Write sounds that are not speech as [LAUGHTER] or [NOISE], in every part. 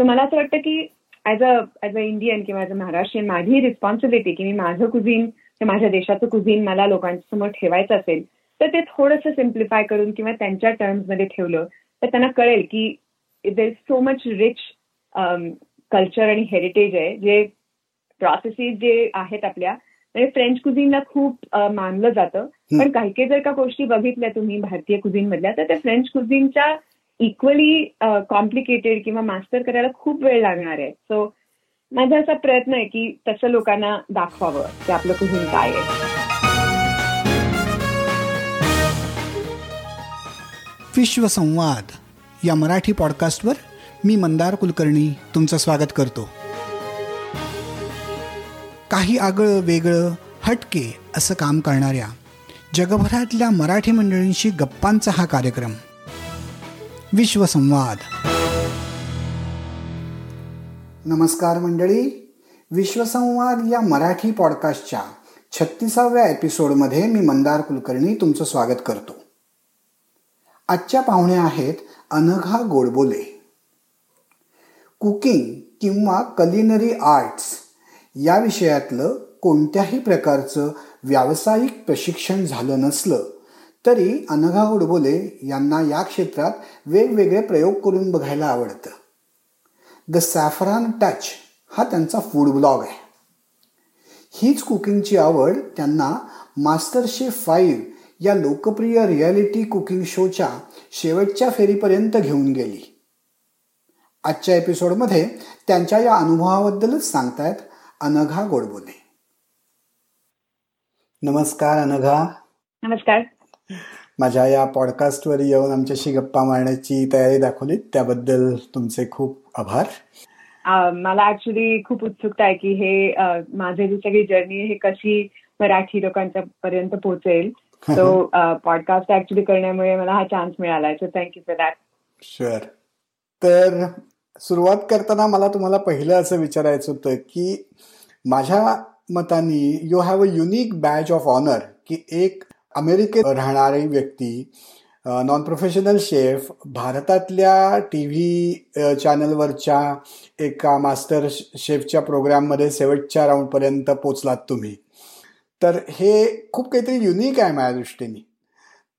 तर मला असं वाटतं की as a as a Indian किंवा ऍज अ महाराष्ट्रीयन माझी रिस्पॉन्सिबिलिटी की मी माझं कुझिन माझ्या देशाचं कुझिन मला लोकांच्या समोर ठेवायचं असेल तर ते थोडंसं सिम्प्लिफाय करून किंवा त्यांच्या टर्म्समध्ये ठेवलं तर त्यांना कळेल की there is so much rich culture आणि हेरिटेज आहे जे प्रोसेसेस जे आहेत आपल्या म्हणजे फ्रेंच कुझिनला खूप मानलं जातं. पण काही काही जर का गोष्टी बघितल्या तुम्ही भारतीय कुझिन मधल्या तर त्या फ्रेंच कुझिनच्या इक्वली कॉम्प्लिकेटेड uh, किंवा मास्टर करायला खूप वेळ लागणार आहे. सो माझा असा प्रयत्न आहे की तसं लोकांना दाखवावं की आपलं कुठून काय आहे. विश्वसंवाद या मराठी पॉडकास्टवर मी मंदार कुलकर्णी तुमचं स्वागत करतो. काही आगळं वेगळं हटके असं काम करणाऱ्या जगभरातल्या मराठी मंडळींशी गप्पांचा हा कार्यक्रम विश्वसंवाद. नमस्कार मंडळी. विश्वसंवाद या मराठी पॉडकास्टच्या छत्तीसाव्या एपिसोडमध्ये मी मंदार कुलकर्णी तुमचं स्वागत करतो. आजच्या पाहुण्या आहेत अनघा गोडबोले. कुकिंग किंवा कलिनरी आर्ट्स या विषयातलं कोणत्याही प्रकारचं व्यावसायिक प्रशिक्षण झालं नसलं तरी अनघा गोडबोले यांना या क्षेत्रात वेगवेगळे प्रयोग करून बघायला आवडतं. द सॅफरान टच हा त्यांचा फूड ब्लॉग आहे. हीच कुकिंगची आवड त्यांना मास्टर शेफ फाईव्ह या लोकप्रिय रियालिटी कुकिंग शोच्या शेवटच्या फेरीपर्यंत घेऊन गेली. आजच्या एपिसोडमध्ये त्यांच्या या अनुभवाबद्दलच सांगतायत अनघा गोडबोले. नमस्कार अनघा. नमस्कार. माझ्या या पॉडकास्टवर येऊन आमच्याशी गप्पा मारण्याची तयारी दाखवली. त्याबद्दल तुमचे खूप आभार. मला ऍक्च्युली खूप उत्सुकता आहे की हे माझी जी सगळी जर्नी हे कशी मराठी लोकांच्या पर्यंत पोहोचेल. सो पॉडकास्ट ऍक्च्युली करण्यामुळे मला हा चान्स मिळाला so thank you for that sure तर सुरुवात करताना मला तुम्हाला पहिलं असं विचारायचं होतं की माझ्या मतानी you have a unique badge of honour की एक अमेरिकेत राहणारी व्यक्ती नॉन प्रोफेशनल शेफ भारतातल्या टी व्ही चॅनलवरच्या एका मास्टर शेफच्या प्रोग्राममध्ये शेवटच्या राऊंडपर्यंत पोचलात तुम्ही. तर हे खूप काहीतरी युनिक आहे माझ्या दृष्टीने.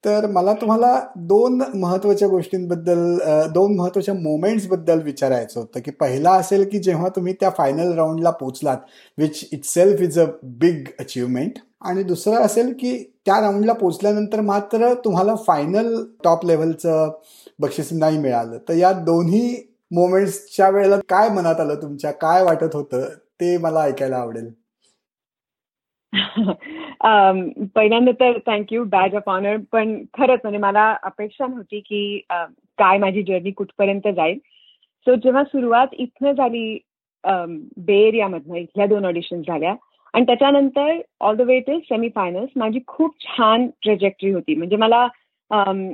तर मला तुम्हाला दोन महत्त्वाच्या गोष्टींबद्दल दोन महत्त्वाच्या मोमेंट्सबद्दल विचारायचं होतं की पहिला असेल की जेव्हा तुम्ही त्या फायनल राऊंडला पोचलात which itself is a big achievement आणि दुसरं असेल की त्या राऊंडला पोचल्यानंतर मात्र तुम्हाला फायनल टॉप लेवलचं बक्षीस नाही मिळालं. तर या दोन्ही मोमेंट्सच्या वेळेला काय मनात आलं तुमच्या? काय वाटत होतं? ते मला ऐकायला आवडेल. Um, पहिल्यांदा तर थँक्यू बॅज ऑफ ऑनर पण खरंच म्हणजे मला अपेक्षा नव्हती की काय माझी जर्नी कुठपर्यंत जाईल. सो जेव्हा सुरुवात इथनं झाली um, बे एरियामधनं इथल्या दोन ऑडिशन झाल्या. आणि त्याच्यानंतर ऑल द वे ते सेमी फायनल्स माझी खूप छान ट्रेजेक्टरी होती. म्हणजे मला um,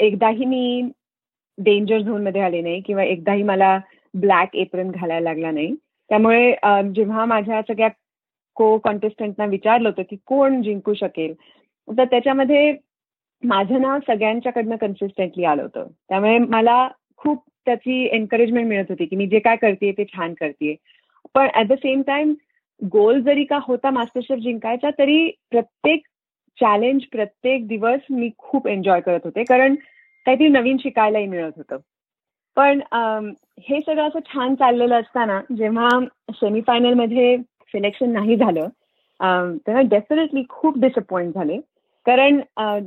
एकदाही मी डेंजर झोनमध्ये आले नाही किंवा एकदाही मला ब्लॅक एप्रन घालायला लागला नाही. त्यामुळे जेव्हा माझ्या सगळ्या को कॉन्टेस्टंटना विचारलं होतं की कोण जिंकू शकेल? तर त्याच्यामध्ये माझं नाव सगळ्यांच्याकडनं कन्सिस्टंटली आलं होतं. त्यामुळे मला खूप त्याची एनकरेजमेंट मिळत होती की मी जे काय करते ते छान करते पण at the same time goal जरी का होता मास्टरशेफ जिंकायचा तरी प्रत्येक चॅलेंज प्रत्येक दिवस मी खूप एन्जॉय करत होते. कारण काहीतरी नवीन शिकायलाही मिळत होतं. पण हे सगळं असं छान चाललेलं असताना जेव्हा सेमीफायनलमध्ये सिलेक्शन नाही झालं. तेव्हा डेफिनेटली खूप डिसअपॉइंट झाले. कारण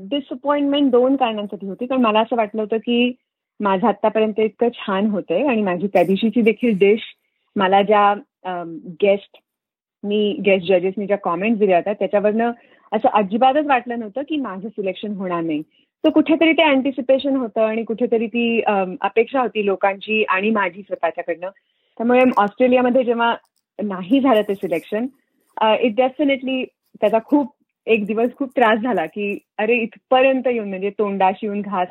डिसअपॉइंटमेंट दोन कारणांसाठी होती. कारण मला असं वाटलं होतं की माझं आतापर्यंत इतकं छान होतंय आणि माझी त्या दिवशीची देखील डिश मला ज्या गेस्ट मी गेस्ट जजेसनी ज्या कॉमेंट दिल्या होत्या त्याच्यावरनं असं अजिबातच वाटलं नव्हतं की माझं सिलेक्शन होणार नाही. तर कुठेतरी ते अँटिसिपेशन होतं आणि कुठेतरी ती अपेक्षा होती लोकांची आणि माझी स्वतःच्याकडनं. त्यामुळे ऑस्ट्रेलियामध्ये जेव्हा नाही झालं ते सिलेक्शन इट डेफिनेटली त्याचा खूप एक दिवस खूप त्रास झाला की अरे इथपर्यंत येऊन म्हणजे तोंडाशी येऊन घास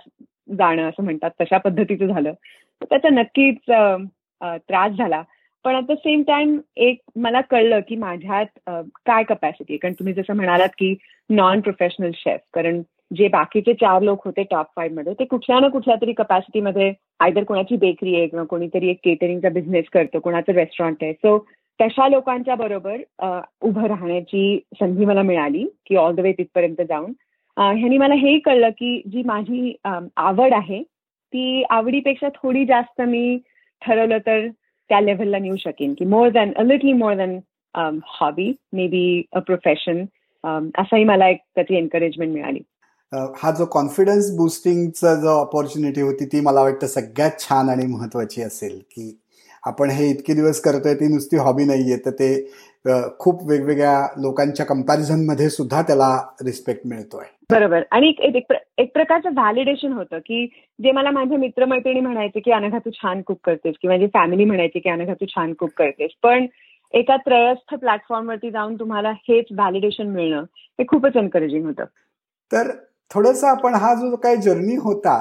जाणं असं म्हणतात तशा पद्धतीचं झालं. त्याचा नक्कीच uh, uh, त्रास झाला. पण ॲट द सेम टाइम एक मला कळलं की माझ्यात uh, काय कपॅसिटी आहे. कारण तुम्ही जसं म्हणालात की नॉन प्रोफेशनल शेफ कारण जे बाकीचे चार लोक होते टॉप फाईव्हमध्ये ते कुठल्या ना कुठल्या तरी कपॅसिटीमध्ये आयदर कोणाची बेकरी आहे किंवा कोणीतरी एक केटरिंगचा बिझनेस करतो कोणाचं रेस्टॉरंट आहे. सो तशा लोकांच्या बरोबर उभं राहण्याची संधी मला मिळाली की ऑल द वे तिथपर्यंत जाऊन. ह्यांनी मला हेही कळलं की जी माझी आवड आहे ती आवडीपेक्षा थोडी जास्त मी ठरवलं तर त्या लेव्हलला नेऊ शकेन की more than a little more than hobby may be a profession असाही मला एक त्याची एनकरेजमेंट मिळाली. हा जो कॉन्फिडन्स बुस्टिंगचा जो ऑपॉर्च्युनिटी होती ती मला वाटतं सगळ्यात छान आणि महत्वाची असेल की आपण हे इतके दिवस करतोय ती नुसती हॉबी नाहीये. तर ते खूप वेगवेगळ्या लोकांच्या कंपॅरिझनमध्ये सुद्धा त्याला रिस्पेक्ट मिळतोय. बरोबर. आणि एक एक प्रकारचं व्हॅलिडेशन होतं की जे मला माझ्या मित्रमैत्रिणी म्हणायचे की अनघा तू छान कुक करतेस. किंवा जे फॅमिली म्हणायचे की अनघा तू छान कुक करतेस. पण एका त्रयस्थ प्लॅटफॉर्मवरती जाऊन तुम्हाला हेच व्हॅलिडेशन मिळणं हे खूपच एनकरेजिंग होतं. तर थोडंसं आपण हा जो काही जर्नी होता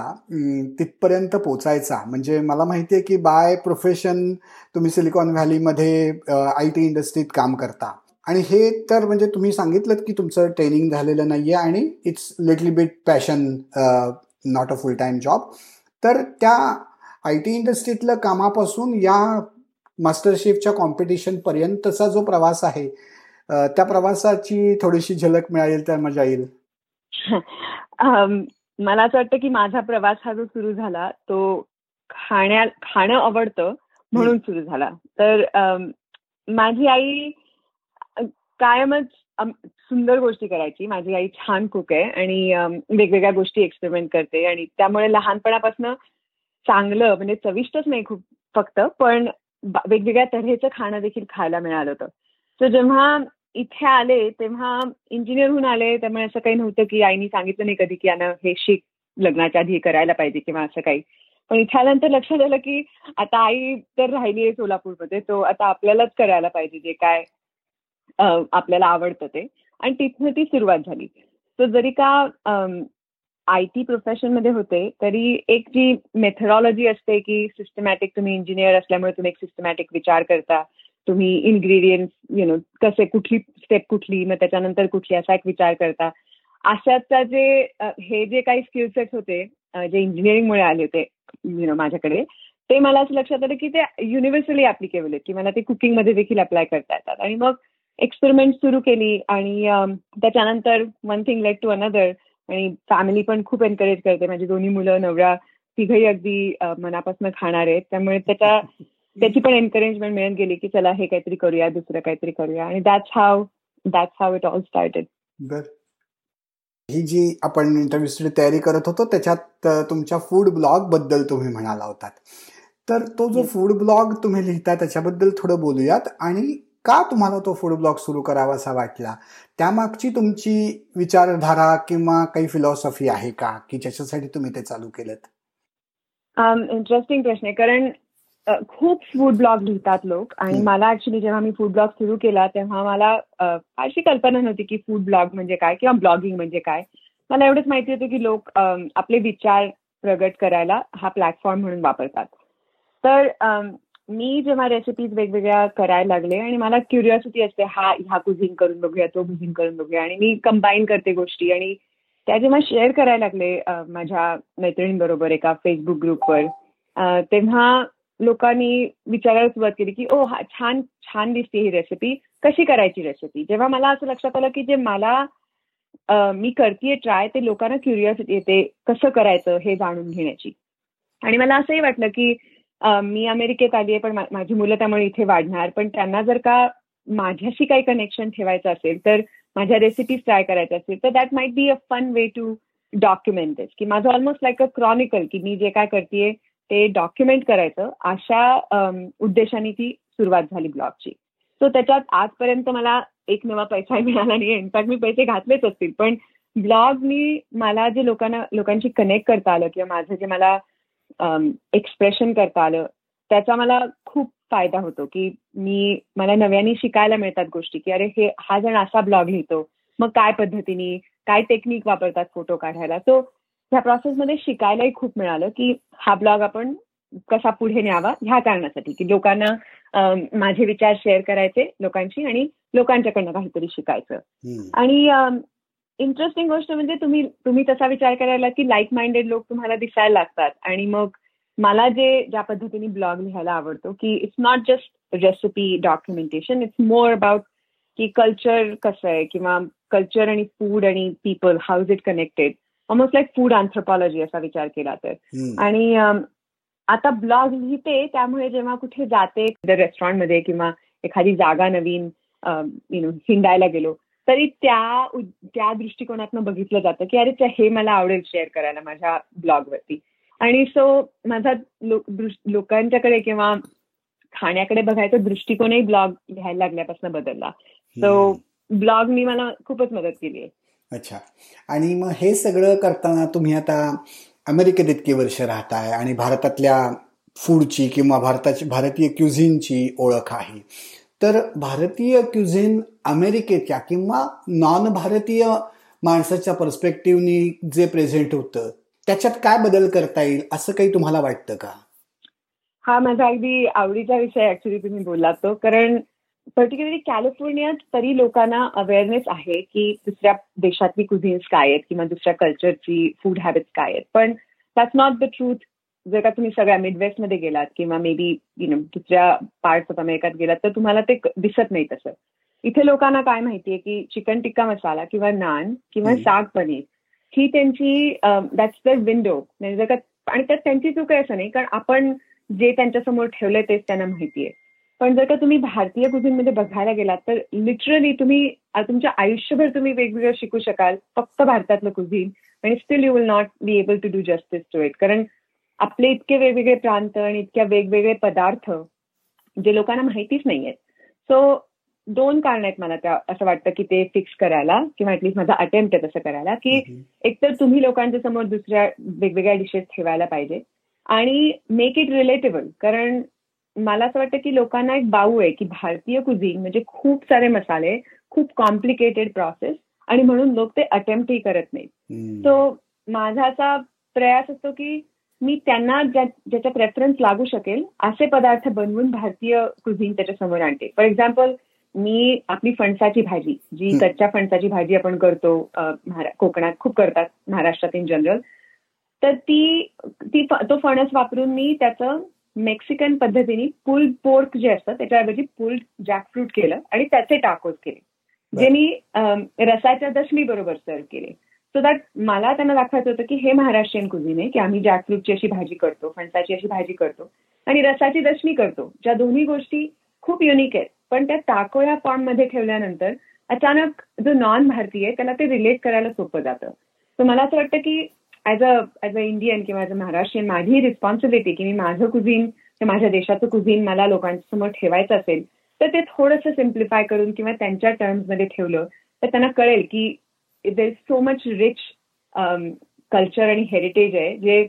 तिथपर्यंत पोचायचा. म्हणजे मला माहिती आहे की बाय प्रोफेशन तुम्ही सिलिकॉन व्हॅलीमध्ये आय टी इंडस्ट्रीत काम करता. आणि हे तर म्हणजे तुम्ही सांगितलं की तुमचं ट्रेनिंग झालेलं नाही आहे आणि it's little bit passion not a full time job तर त्या आय टी इंडस्ट्रीतलं कामापासून या मास्टरशेफच्या कॉम्पिटिशनपर्यंतचा जो प्रवास आहे त्या प्रवासाची थोडीशी झलक मिळेल तर मजा येईल. मला असं वाटतं की माझा प्रवास हा जो सुरू झाला तो खाण्या खाणं आवडतं म्हणून सुरू झाला. तर माझी आई कायमच सुंदर गोष्टी करायची. माझी आई छान कुक आहे आणि वेगवेगळ्या गोष्टी एक्सपेरिमेंट करते आणि त्यामुळे लहानपणापासून चांगलं म्हणजे चविष्टच नाही खूप फक्त पण वेगवेगळ्या तऱ्हेचं खाणं देखील खायला मिळालं होतं. तर जेव्हा इथे आले तेव्हा इंजिनियर होऊन आले त्यामुळे असं काही नव्हतं की आईनी सांगितलं नाही कधी की यानं हे शिक लग्नाच्या आधी करायला पाहिजे किंवा असं काही. पण इथे आल्यानंतर लक्षात आलं की आता आई तर राहिली आहे सोलापूरमध्ये तो आता आपल्यालाच करायला पाहिजे जे काय आपल्याला आवडतं ते. आणि तिथनं ती सुरुवात झाली. तर जरी का आय टी प्रोफेशनमध्ये होते तरी एक जी मेथडॉलॉजी असते की सिस्टमॅटिक तुम्ही इंजिनियर असल्यामुळे तुम्ही एक सिस्टमॅटिक विचार करता. तुम्ही इन्ग्रेडियंट यु नो कसे कुठली स्टेप कुठली मग त्याच्यानंतर कुठली असा एक विचार करता. अशाचा जे हे जे काही स्किल सेट्स होते जे इंजिनिअरिंगमुळे आले होते यु नो माझ्याकडे ते मला असं लक्षात आलं की ते युनिव्हर्सली ऍप्लिकेबल आहेत की मला ते कुकिंगमध्ये देखील अप्लाय करता येतात. आणि मग एक्सपेरिमेंट सुरू केली आणि त्याच्यानंतर one thing led to another आणि फॅमिली पण खूप एनकरेज करते. माझी दोन्ही मुलं नवरा तिघही अगदी मनापासून खाणार आहेत. त्यामुळे त्याच्या [LAUGHS] त्याची पण एनकरेजमेंट मिळत गेली की चला हे काहीतरी करूया दुसरं काहीतरी करूया. आणि that's how that's how it all started बर. ही जी आपण इंटरव्ह्यूची तयारी करत होतो त्याच्यात तुमच्या फूड ब्लॉगबद्दल तुम्ही म्हणाला होतात. तर तो जो फूड ब्लॉग तुम्ही लिहिता त्याच्याबद्दल थोडं बोलूयात. आणि का तुम्हाला तो फूड ब्लॉग सुरू करावा असा वाटला? त्यामागची तुमची विचारधारा किंवा काही फिलॉसॉफी आहे का? की ज्याच्यासाठी तुम्ही ते चालू केलं इंटरेस्टिंग प्रश्न आहे. कारण खूप फूड ब्लॉग लिहितात लोक. आणि मला ऍक्च्युली जेव्हा मी फूड ब्लॉग सुरू केला तेव्हा मला अशी कल्पना नव्हती की फूड ब्लॉग म्हणजे काय किंवा ब्लॉगिंग म्हणजे काय. मला एवढंच माहिती होतं की लोक आपले विचार प्रगट करायला हा प्लॅटफॉर्म म्हणून वापरतात. तर मी जेव्हा रेसिपीज वेगवेगळ्या करायला लागले आणि मला क्युरिओसिटी असते हा ह्या कुझिंग करून बघूया तो कुझिंग करून बघूया. आणि मी कंबाईन करते गोष्टी. आणि त्या जेव्हा शेअर करायला लागले माझ्या मैत्रिणींबरोबर एका फेसबुक ग्रुपवर तेव्हा लोकांनी विचारायला सुरुवात केली की ओ हा छान छान दिसते ही रेसिपी कशी करायची रेसिपी जेव्हा मला असं लक्षात आलं की जे मला मी करते ट्राय ते लोकांना क्युरियोसिटी येते कसं करायचं हे जाणून घेण्याची. आणि मला असंही वाटलं की मी अमेरिकेत आली आहे पण माझी मुलं त्यामुळे इथे वाढणार. पण त्यांना जर का माझ्याशी काही कनेक्शन ठेवायचं असेल तर माझ्या रेसिपीज ट्राय करायच्या असतील तर that might be a fun way to document this की माझं ऑलमोस्ट लाईक अ क्रॉनिकल की मी जे काय करते ते डॉक्युमेंट करायचं अशा उद्देशाने ती सुरुवात झाली ब्लॉगची सो त्याच्यात आजपर्यंत मला एक नवा पैसा [LAUGHS] मिळाला नाही. इनफॅक्ट मी पैसे घातलेच असतील. पण ब्लॉगनी मला जे लोकांना लोकांशी कनेक्ट करता आलं किंवा माझं जे मला एक्सप्रेशन करता आलं त्याचा मला खूप फायदा होतो की मी मला नव्याने शिकायला मिळतात गोष्टी की अरे हे हा जण असा ब्लॉग लिहितो. मग काय पद्धतीने काय टेक्निक वापरतात फोटो काढायला? सो ह्या प्रोसेसमध्ये शिकायलाही खूप मिळालं की हा ब्लॉग आपण कसा पुढे न्यावा ह्या कारणासाठी की लोकांना माझे विचार शेअर करायचे लोकांशी आणि लोकांच्याकडनं काहीतरी शिकायचं. आणि इंटरेस्टिंग गोष्ट म्हणजे तुम्ही तुम्ही तसा विचार करायला की लाईक माइंडेड लोक तुम्हाला दिसायला लागतात. आणि मग मला जे ज्या पद्धतीने ब्लॉग लिहायला आवडतो की it's not just recipe documentation it's more about की कल्चर कसं आहे किंवा कल्चर आणि फूड आणि people how is it connected almost like food anthropology असा विचार केला तर. आणि आता ब्लॉग लिहिते त्यामुळे जेव्हा कुठे जाते रेस्टॉरंटमध्ये किंवा एखादी जागा नवीन यु नो हिंडायला गेलो तरी त्या त्या दृष्टिकोनातनं बघितलं जातं की अरे हे मला आवडेल शेअर करायला माझ्या ब्लॉगवरती. आणि सो माझा लोकांच्याकडे किंवा खाण्याकडे बघायचा दृष्टिकोनही ब्लॉग लिहायला लागल्यापासून बदलला. सो ब्लॉगनी मला खूपच मदत केली आहे. अच्छा. आणि मग हे सगळं करताना तुम्ही आता अमेरिकेत इतकी वर्ष राहताय आणि भारतातल्या फूडची किंवा भारताची भारतीय क्युझिनची ओळख आहे. तर भारतीय क्युझिन अमेरिकेच्या किंवा नॉन भारतीय माणसाच्या पर्स्पेक्टिव्हनी जे प्रेझेंट होतं त्याच्यात काय बदल करता येईल असं काही तुम्हाला वाटतं का? हा माझा अगदी आवडीचा विषय ऍक्च्युली तुम्ही बोलला तो. कारण पर्टिक्युलरली कॅलिफोर्नियात तरी लोकांना अवेअरनेस आहे की दुसऱ्या देशातली कुझिन्स काय आहेत किंवा दुसऱ्या कल्चरची फूड हॅबिट्स काय आहेत. पण दॅट्स नॉट द ट्रूथ जर का तुम्ही सगळ्या मिडवेस्टमध्ये गेलात किंवा मे बी यु नो दुसऱ्या पार्ट्स ऑफ अमेरिकात गेलात तर तुम्हाला ते दिसत नाही तसं. इथे लोकांना काय माहितीये की चिकन टिक्का मसाला किंवा नान किंवा साग पनीर ही त्यांची दॅट्स द विंडो म्हणजे जर का आणि त्यात त्यांची चूक आहे असं नाही कारण आपण जे त्यांच्यासमोर ठेवलंय तेच त्यांना माहितीये. पण जर का तुम्ही भारतीय कुझिनमध्ये बघायला गेलात तर लिटरली तुम्ही तुमच्या आयुष्यभर तुम्ही वेगवेगळं शिकू शकाल फक्त भारतातलं कुझिन आणि still you will not be able to do justice to it कारण आपले इतके वेगवेगळे प्रांत आणि इतक्या वेगवेगळे पदार्थ जे लोकांना माहितीच नाहीयेत. सो दोन कारण आहेत मला त्या असं वाटतं की ते फिक्स करायला किंवा ऍटलीस्ट माझा अटेम्प्ट आहे तसं करायला की एकतर तुम्ही लोकांच्या समोर दुसऱ्या वेगवेगळ्या डिशेस ठेवायला पाहिजे आणि मेक इट रिलेटेबल कारण मला असं वाटतं की लोकांना एक बाऊ आहे की भारतीय कुझिन म्हणजे खूप सारे मसाले खूप कॉम्प्लिकेटेड प्रोसेस आणि म्हणून लोक ते अटेम्प्टही करत नाहीत. सो माझा असा प्रयास असतो की मी त्यांना ज्याचा प्रेफरन्स लागू शकेल असे पदार्थ बनवून भारतीय कुझिन त्याच्यासमोर आणते. फॉर एक्झाम्पल मी आपली फणसाची भाजी जी कच्च्या फणसाची भाजी आपण करतो कोकणात खूप करतात महाराष्ट्रात इन जनरल तर ती ती तो फणस वापरून मी त्याचं मेक्सिकन पद्धतीने पुल पोर्क जे असतं त्याच्याऐवजी पुल जॅकफ्रूट केलं आणि त्याचे टाकोस केले. जे मी रसाच्या दशमी बरोबर सर्व केले. सो दॅट मला त्यांना दाखवायचं होतं की हे महाराष्ट्रीयन कुझिन आहे की आम्ही जॅकफ्रूटची अशी भाजी करतो फणसाची अशी भाजी करतो आणि रसाची दशमी करतो. ज्या दोन्ही गोष्टी खूप युनिक आहेत. पण त्या टाको या फॉर्ममध्ये ठेवल्यानंतर अचानक जो नॉन भारतीय त्याला ते रिलेट करायला सोपं जातं. तर मला असं वाटतं की as a as a Indian किंवा ऍज अ महाराष्ट्रीयन माझी रिस्पॉन्सिबिलिटी की मी माझं कुझिन माझ्या देशाचं कुझिन मला लोकांच्या समोर ठेवायचं असेल तर ते थोडंसं सिम्प्लिफाय करून किंवा त्यांच्या टर्म्समध्ये ठेवलं तर त्यांना कळेल की there is so much rich culture आणि हेरिटेज आहे जे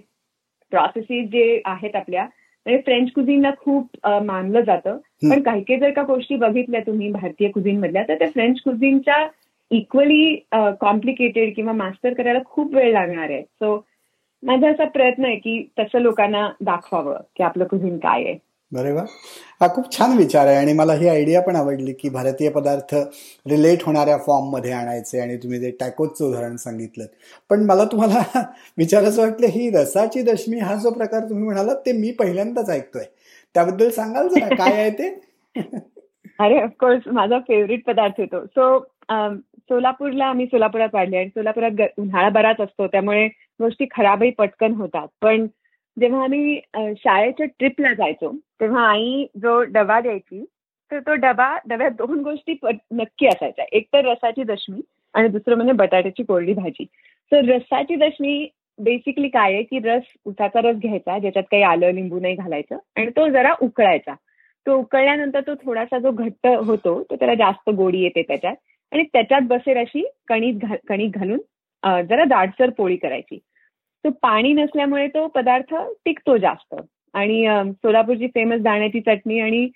प्रोसेसेस जे आहेत आपल्या म्हणजे फ्रेंच कुझिनला खूप मानलं जातं. पण काही काही जर का गोष्टी बघितल्या तुम्ही भारतीय कुझिन मधल्या तर त्या फ्रेंच कुझिनच्या इक्वली कॉम्प्लिकेटेड किंवा मास्टर करायला खूप वेळ लागणार आहे. सो माझा असा प्रयत्न आहे की तसं लोकांना दाखवावं की आपलं कुझिन काय आहे. बरे वा. हा खूप छान विचार आहे आणि मला ही आयडिया पण आवडली की भारतीय पदार्थ रिलेट होणाऱ्या फॉर्ममध्ये आणायचे आणि तुम्ही ते टॅकोचं उदाहरण सांगितलं पण मला तुम्हाला [LAUGHS] विचारायचं वाटलं ही रसाची दशमी हा जो प्रकार तुम्ही म्हणालात ते मी पहिल्यांदाच ऐकतोय. त्याबद्दल सांगाल जरा काय आहे ते? [LAUGHS] अरे ऑफकोर्स माझा फेवरेट पदार्थ येतो सो सोलापूरला आम्ही सोलापुरात वाढले आणि सोलापुरात उन्हाळा बराच असतो त्यामुळे गोष्टी खराबही पटकन होतात. पण जेव्हा आम्ही शाळेच्या ट्रिपला जायचो तेव्हा आई जो डबा द्यायची तर तो डबा डब्यात दोन गोष्टी नक्की असायच्या. एक तर रसाची दशमी आणि दुसरं म्हणजे बटाट्याची कोरडी भाजी. तर रसाची दशमी बेसिकली काय आहे की रस उसाचा रस घ्यायचा ज्याच्यात काही आलं लिंबू नाही घालायचं आणि तो जरा उकळायचा. तो उकळल्यानंतर तो थोडासा जो घट्ट होतो तो त्याला जास्त गोडी येते त्याच्यात. आणि त्याच्यात बसेल अशी कणिक कणिक घालून जरा दाटसर पोळी करायची. तो पाणी नसल्यामुळे तो पदार्थ टिकतो जास्त. आणि सोलापूरची फेमस दाण्याची चटणी आणि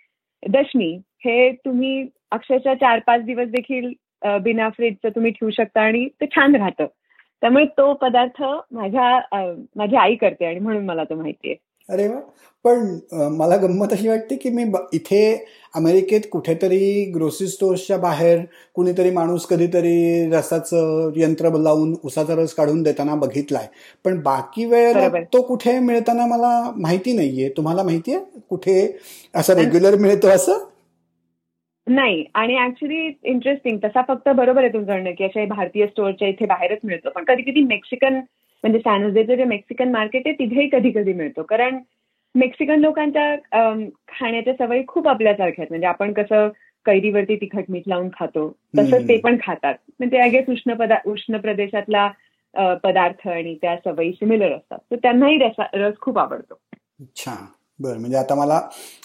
दशमी हे तुम्ही अक्षरशः चार पाच दिवस देखील बिना फ्रीजचं तुम्ही ठेवू शकता आणि ते छान राहतं. त्यामुळे तो पदार्थ माझ्या माझी आई करते आणि म्हणून मला तो माहितीये. अरे वा. पण मला गंमत अशी वाटते की मी इथे अमेरिकेत कुठेतरी ग्रोसरी स्टोअर्सच्या बाहेर कुणीतरी माणूस कधीतरी रसाचं यंत्र लावून उसाचा रस काढून देताना बघितलाय. पण बाकी वेळेला तो कुठे मिळताना मला माहिती नाहीये. तुम्हाला माहितीये कुठे असं रेग्युलर मिळतो असं? नाही. आणि ऍक्च्युली इंटरेस्टिंग तसा फक्त बरोबर आहे तुमचं म्हणणं की अशा भारतीय स्टोअरच्या इथे बाहेरच मिळतो. पण कधी कधी मेक्सिकन म्हणजे सॅनोजेचं जे मेक्सिकन मार्केट आहे तिथेही कधी कधी मिळतो. कारण मेक्सिकन लोकांच्या खाण्याच्या सवयी खूप आपल्यासारख्या आहेत. म्हणजे आपण कसं कैरीवरती तिखट मीठ लावून खातो तसंच ते पण खातात. म्हणजे अगेच उष्ण पदा उष्ण प्रदेशातला पदार्थ आणि त्या सवयी सिमिलर असतात. तर त्यांनाही रस खूप आवडतो. अच्छा. बर. म्हणजे आता मला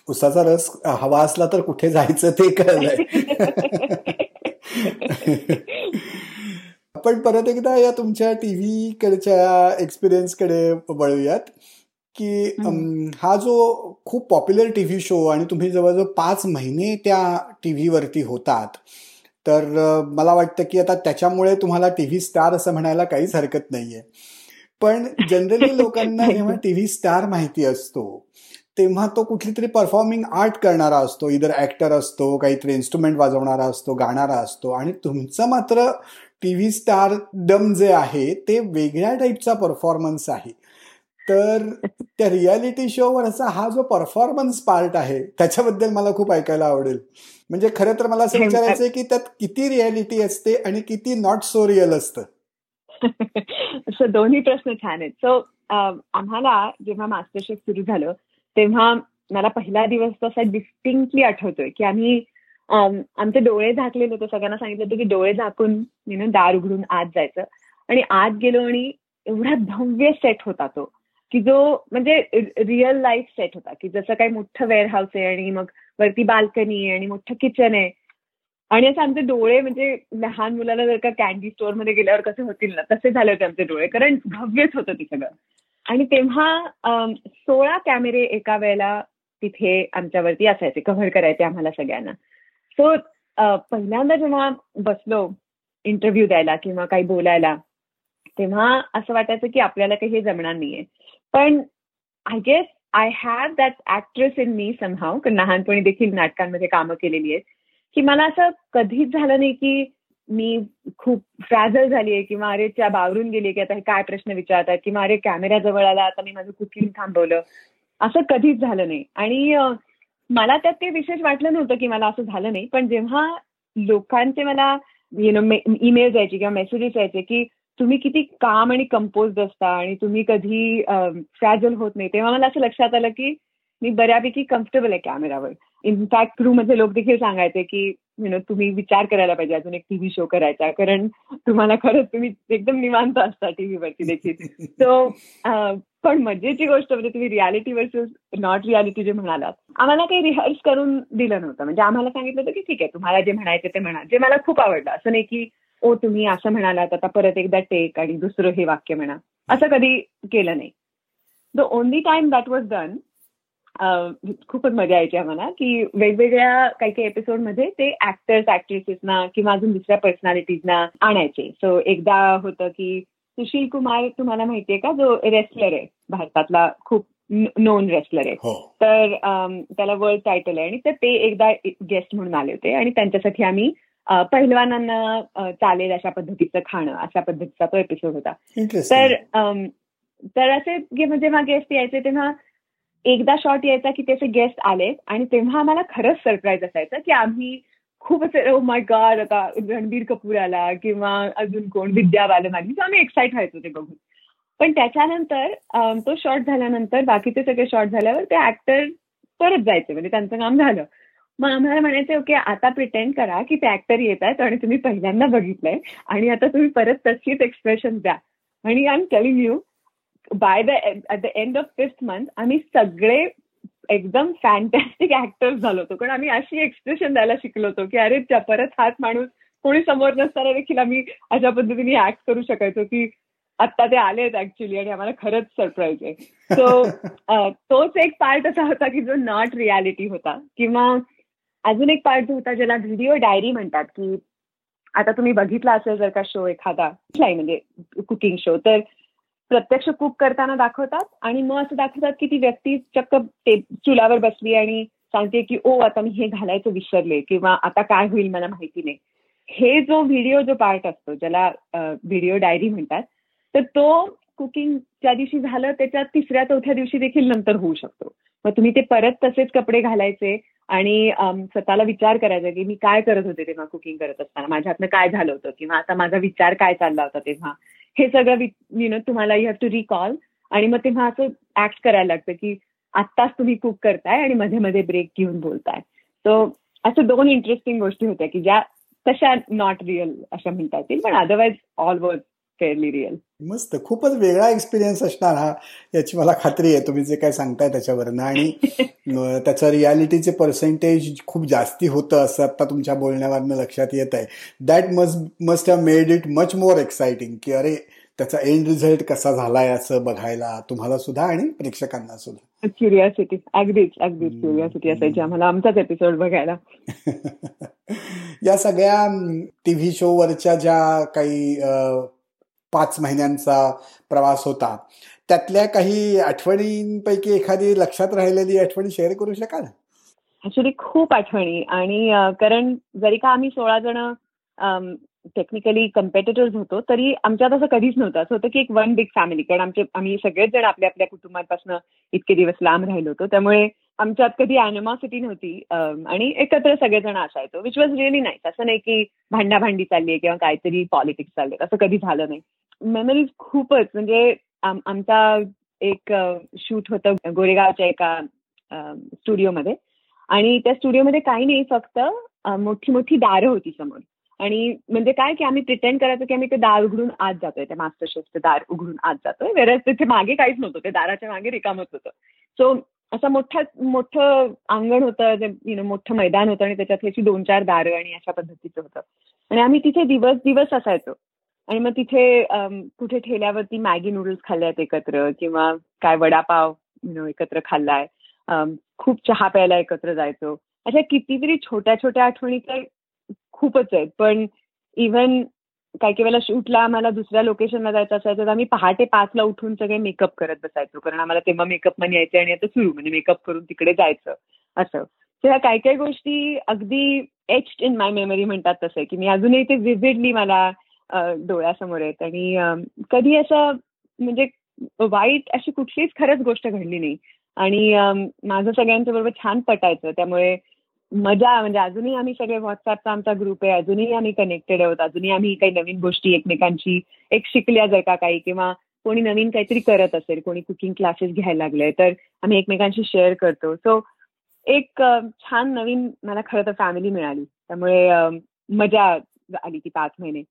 उसाचा रस हवा असला तर कुठे जायचं ते कळलंय. [LAUGHS] पण परत एकदा या तुमच्या टीव्ही कडच्या एक्सपिरियन्सकडे वळूयात की हा जो खूप पॉप्युलर टीव्ही शो आणि तुम्ही जवळजवळ पाच महिने त्या टीव्हीवरती होतात तर मला वाटतं की आता त्याच्यामुळे तुम्हाला टीव्ही स्टार असं म्हणायला काहीच हरकत नाहीये. पण जनरली [LAUGHS] लोकांना जेव्हा टीव्ही स्टार माहिती असतो तेव्हा तो कुठली तरी परफॉर्मिंग आर्ट करणारा असतो इतर ऍक्टर असतो काहीतरी इन्स्ट्रुमेंट वाजवणारा असतो गाणारा असतो आणि तुमचं मात्र टीव्ही स्टार डम जे आहे ते वेगळ्या टाईपचा परफॉर्मन्स आहे. तर त्या रियालिटी शोवर असा हा जो परफॉर्मन्स पार्ट आहे त्याच्याबद्दल मला खूप ऐकायला आवडेल. म्हणजे खरं तर मला असं विचारायचं आहे की त्यात किती रियालिटी असते आणि किती नॉट सो रिअल असतं? [LAUGHS] सो दोन्ही प्रश्न छान आहेत. सो आम्हाला जेव्हा मास्टर शेफ सुरू झालं तेव्हा मला पहिला दिवस तसा डिस्टिंक्टली आठवतोय की आम्ही आमचे डोळे झाकलेले होते. सगळ्यांना सांगितलं होतं की डोळे झाकून यु दार उघडून आत जायचं. आणि आत गेलो आणि एवढा भव्य सेट होता तो की जो म्हणजे रिअल लाईफ सेट होता की जसं काही मोठं वेअर हाऊस आहे आणि मग वरती बाल्कनी आहे आणि मोठं किचन आहे. आणि असं आमचे डोळे म्हणजे लहान मुलाला जर का कॅन्डी स्टोअरमध्ये गेल्यावर कसे होतील ना तसे झाले होते आमचे डोळे कारण भव्यच होतं ते सगळं. आणि तेव्हा सोळा कॅमेरे एका वेळेला तिथे आमच्यावरती असायचे कव्हर करायचे आम्हाला सगळ्यांना. सो पहिल्यांदा जेव्हा बसलो इंटरव्ह्यू द्यायला किंवा काही बोलायला तेव्हा असं वाटायचं की आपल्याला काही हे जमणार नाहीये. पण I guess I have that actress in me somehow लहानपणी देखील नाटकांमध्ये कामं केलेली आहेत की मला असं कधीच झालं नाही की मी खूप फ्रॅझल झाली आहे किंवा अरे त्या बावरून गेली की आता हे काय प्रश्न विचारतात किंवा अरे कॅमेरा जवळ आला आता मी माझं कुकिंग थांबवलं? असं कधीच झालं नाही. आणि मला त्यात ते विशेष वाटलं नव्हतं की मला असं झालं नाही. पण जेव्हा लोकांचे मला यु नो ईमेल यायचे किंवा मेसेजेस यायचे की तुम्ही किती काम आणि कंपोज असता आणि तुम्ही कधी फ्रॅजल होत नाही तेव्हा मला असं लक्षात आलं की मी बऱ्यापैकी कम्फर्टेबल आहे कॅमेरावर इनफॅक्ट क्रू मध्ये लोक देखील सांगायचे की यु नो तुम्ही विचार करायला पाहिजे. अजून एक टीव्ही शो करायचा. कारण तुम्हाला खरंच तुम्ही एकदम निवांत असता टीव्हीवरती देखील. सो पण मजेची गोष्ट म्हणजे तुम्ही रियालिटी वर्सेस नॉट रियालिटी जे म्हणालात आम्हाला काही रिहर्स करून दिलं नव्हतं. म्हणजे आम्हाला सांगितलं होतं की ठीक आहे तुम्हाला जे म्हणायचे ते म्हणा. जे मला खूप आवडलं. असं नाही की ओ तुम्ही असं म्हणालात आता परत एकदा टेक आणि दुसरं हे वाक्य म्हणा. असं कधी केलं नाही. The only time that was done खूपच मजा यायची आम्हाला की वेगवेगळ्या काही काही एपिसोडमध्ये ते ऍक्टर्स ऍक्ट्रेसेसना किंवा अजून दुसऱ्या पर्सनॅलिटीजना आणायचे. सो एकदा होतं की सुशील कुमार तुम्हाला माहितीये का? जो रेस्लर आहे भारतातला खूप नोन रेस्लर आहे. हो. तर त्याला वर्ल्ड टायटल आहे आणि तर ते एकदा गेस्ट म्हणून आले होते आणि त्यांच्यासाठी आम्ही पहिलवानांना चालेल अशा पद्धतीचं खाणं अशा पद्धतीचा तो एपिसोड होता. तर तर असे जेव्हा गेस्ट यायचे तेव्हा एकदा शॉट यायचा की त्याचे गेस्ट आले आणि तेव्हा आम्हाला खरंच सरप्राईज असायचं की आम्ही खूप ओ माय गॉड आता रणबीर कपूर आला किंवा अजून कोण विद्या बालन आली आम्ही एक्साइट व्हायचो ते बघून. पण त्याच्यानंतर तो शॉट झाल्यानंतर बाकीचे सगळे शॉर्ट झाल्यावर ते ऍक्टर परत जायचे. म्हणजे त्यांचं काम झालं. मग आम्हाला म्हणायचं ओके आता प्रिटेंड करा की ते ऍक्टर येत आहेत आणि तुम्ही पहिल्यांदा बघितलंय आणि आता तुम्ही परत तशीच एक्सप्रेशन द्या. आणि I am telling you by the the end of fifth month आम्ही सगळे एकदम फॅन्टॅस्टिक ऍक्टर्स झालो होतो. कारण आम्ही अशी एक्सप्रेशन द्यायला शिकलो होतो की अरे परत हाच माणूस कोणी समोर नसताना देखील आम्ही अशा पद्धतीने ऍक्ट करू शकायचो की आत्ता ते आलेत ऍक्च्युली आणि आम्हाला खरंच सरप्राईज आहे. सो [LAUGHS] तोच एक पार्ट असा होता की जो नॉट रियालिटी होता. किंवा अजून एक पार्ट जो होता ज्याला व्हिडिओ डायरी म्हणतात की आता तुम्ही बघितला असेल जर का शो एखादा म्हणजे कुकिंग शो तर प्रत्यक्ष कुक करताना दाखवतात आणि मग असं दाखवतात की ती व्यक्ती चक्क चुलावर बसली आणि सांगते की ओ आता मी हे घालायचं विसरले किंवा आता काय होईल मला माहिती नाही. हे जो व्हिडिओ जो पार्ट असतो ज्याला व्हिडिओ डायरी म्हणतात तर तो कुकिंग ज्या दिवशी झालं त्याच्या तिसऱ्या चौथ्या दिवशी देखील नंतर होऊ शकतो. मग तुम्ही ते परत तसेच कपडे घालायचे आणि स्वतःला विचार करायचा की मी काय करत होते तेव्हा कुकिंग करत असताना? माझ्या हातनं काय झालं होतं? किंवा आता माझा विचार काय चालला होता तेव्हा? हे सगळं यु नो तुम्हाला यू हॅव टू रिकॉल आणि मग तेव्हा असं ऍक्ट करायला लागतं की आत्ताच तुम्ही कुक करताय आणि मध्ये मध्ये ब्रेक घेऊन बोलताय. सो असं दोन इंटरेस्टिंग गोष्टी होत्या की ज्या तशा नॉट रिअल अशा म्हणता येतील पण otherwise all work fairly real मस्त. खूपच वेगळा एक्सपिरियन्स असणार हा. याची मला खात्री आहे. तुम्ही जे काय सांगताय त्याच्यावरनं. आणि [LAUGHS] त्याचं रियालिटीचे पर्सेंटेज खूप जास्ती होतं असं आता तुमच्या बोलण्यावरनं लक्षात येत आहे. That must must have made it much more exciting की अरे त्याचा एंड रिझल्ट कसा झालाय असं बघायला तुम्हाला सुद्धा आणि प्रेक्षकांना सुद्धा. क्युरियासिटी अगदीच अगदीच क्युरियासिटी असायची आम्हाला. आमचाच एपिसोड बघायला. [LAUGHS] या सगळ्या टीव्ही शो वरच्या ज्या काही पाच महिन्यांचा प्रवास होता. त्यातल्या काही आठवणींपैकी एखादी लक्षात राहिलेली आठवणी शेअर करू शकाल? ऍक्च्युली खूप आठवणी. आणि कारण जरी का आम्ही सोळा जण टेक्निकली कम्पेटेटर्स होतो तरी आमच्यात असं कधीच नव्हतं. असं होतं की एक वन बिग फॅमिली कारण आमचे आम्ही सगळेच जण आपल्या आपल्या कुटुंबापासून इतके दिवस लांब राहिलो होतो. त्यामुळे आमच्यात कधी अॅनिमॉसिटी नव्हती. आणि एकत्र सगळेजण असायचो विच वॉज रिअली नाईस असं नाही की भांडाभांडी चालली आहे किंवा काहीतरी पॉलिटिक्स चालले असं कधी झालं नाही. मेमरीज खूपच म्हणजे आमचा एक शूट होतं गोरेगावच्या एका स्टुडिओमध्ये आणि त्या स्टुडिओमध्ये काही नाही फक्त मोठी मोठी दारं होती समोर. आणि म्हणजे काय की आम्ही प्रिटेंड करायचं की आम्ही ते दार उघडून आत जातोय. त्या मास्टर शेफचं दार उघडून आत जातोय. वेरस तिथे मागे काहीच नव्हतं. ते दाराच्या मागे रिकामच होतं. सो असं मोठा मोठं अंगण होतं मोठं मैदान होतं आणि त्याच्यात ह्याची दोन चार दारं आणि अशा पद्धतीचं होतं. आणि आम्ही तिथे दिवस दिवस असायचो. आणि मग तिथे कुठे ठेल्यावरती मॅगी नूडल्स खाल्ल्यात एकत्र किंवा काय वडापाव एकत्र खाल्लाय. खूप चहा प्यायला एकत्र जायचो. अशा कितीतरी छोट्या छोट्या आठवणी तर खूपच आहेत. पण इव्हन काही काही वेळेला शूटला आम्हाला दुसऱ्या लोकेशनला जायचं असायचं तर आम्ही पहाटे पाचला उठून सगळे मेकअप करत बसायचो. कारण आम्हाला तेव्हा मेकअप मनी यायचे आणि आता सुरू म्हणजे मेकअप करून तिकडे जायचं असं. तर काही काही गोष्टी अगदी एच्ड इन माय मेमरी म्हणतात तसं की मी अजूनही ते विजिडली मला डोळ्यासमोर आहेत. आणि कधी असं म्हणजे वाईट अशी कुठलीच खरंच गोष्ट घडली नाही. आणि माझं सगळ्यांच्या बरोबर छान पटायचं त्यामुळे मजा म्हणजे अजूनही आम्ही सगळे व्हॉट्सअपचा आमचा ग्रुप आहे. अजूनही आम्ही कनेक्टेड आहोत. अजूनही आम्ही काही नवीन गोष्टी एकमेकांची एक शिकल्या जर का काही किंवा कोणी नवीन काहीतरी करत असेल कोणी कुकिंग क्लासेस घ्यायला लागले तर आम्ही एकमेकांशी शेअर करतो. सो एक छान नवीन मला खरं तर फॅमिली मिळाली. त्यामुळे मजा आली ती पाच महिने.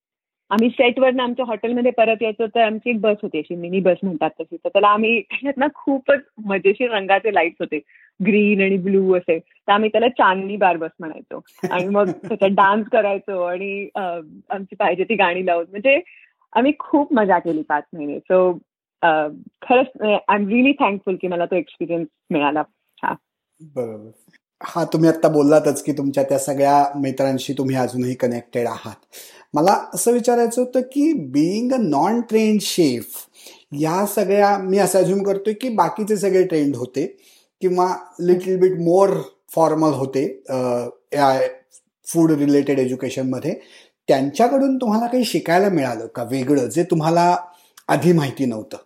आम्ही सेटवरनं आमच्या हॉटेलमध्ये परत यायचो तर आमची एक बस होती अशी मिनी बस म्हणतात तशी. तर त्याला आम्ही त्याच्यात ना खूपच मजेशीर रंगाचे लाईट्स होते. ग्रीन आणि ब्लू असे. तर आम्ही त्याला चांदनी बार बस म्हणायचो. आणि मग त्याच्यात डान्स करायचो आणि आमची पाहिजे ती गाणी लावून. म्हणजे आम्ही खूप मजा केली पाच महिने. सो खरंच आय एम रिली थँकफुल की मला तो एक्सपिरियन्स मिळाला. हा. बरोबर. हा तुम्ही आता बोललातच की तुमच्या त्या सगळ्या मित्रांशी तुम्ही अजूनही कनेक्टेड आहात. मला असं विचारायचं होतं की being a non trained chef या सगळ्या मी असं अज्युम करतोय की बाकीचे सगळे ट्रेंड होते किंवा लिटल बिट मोर फॉर्मल होते फूड रिलेटेड एज्युकेशनमध्ये त्यांच्याकडून तुम्हाला काही शिकायला मिळालं का वेगळं जे तुम्हाला आधी माहिती नव्हतं?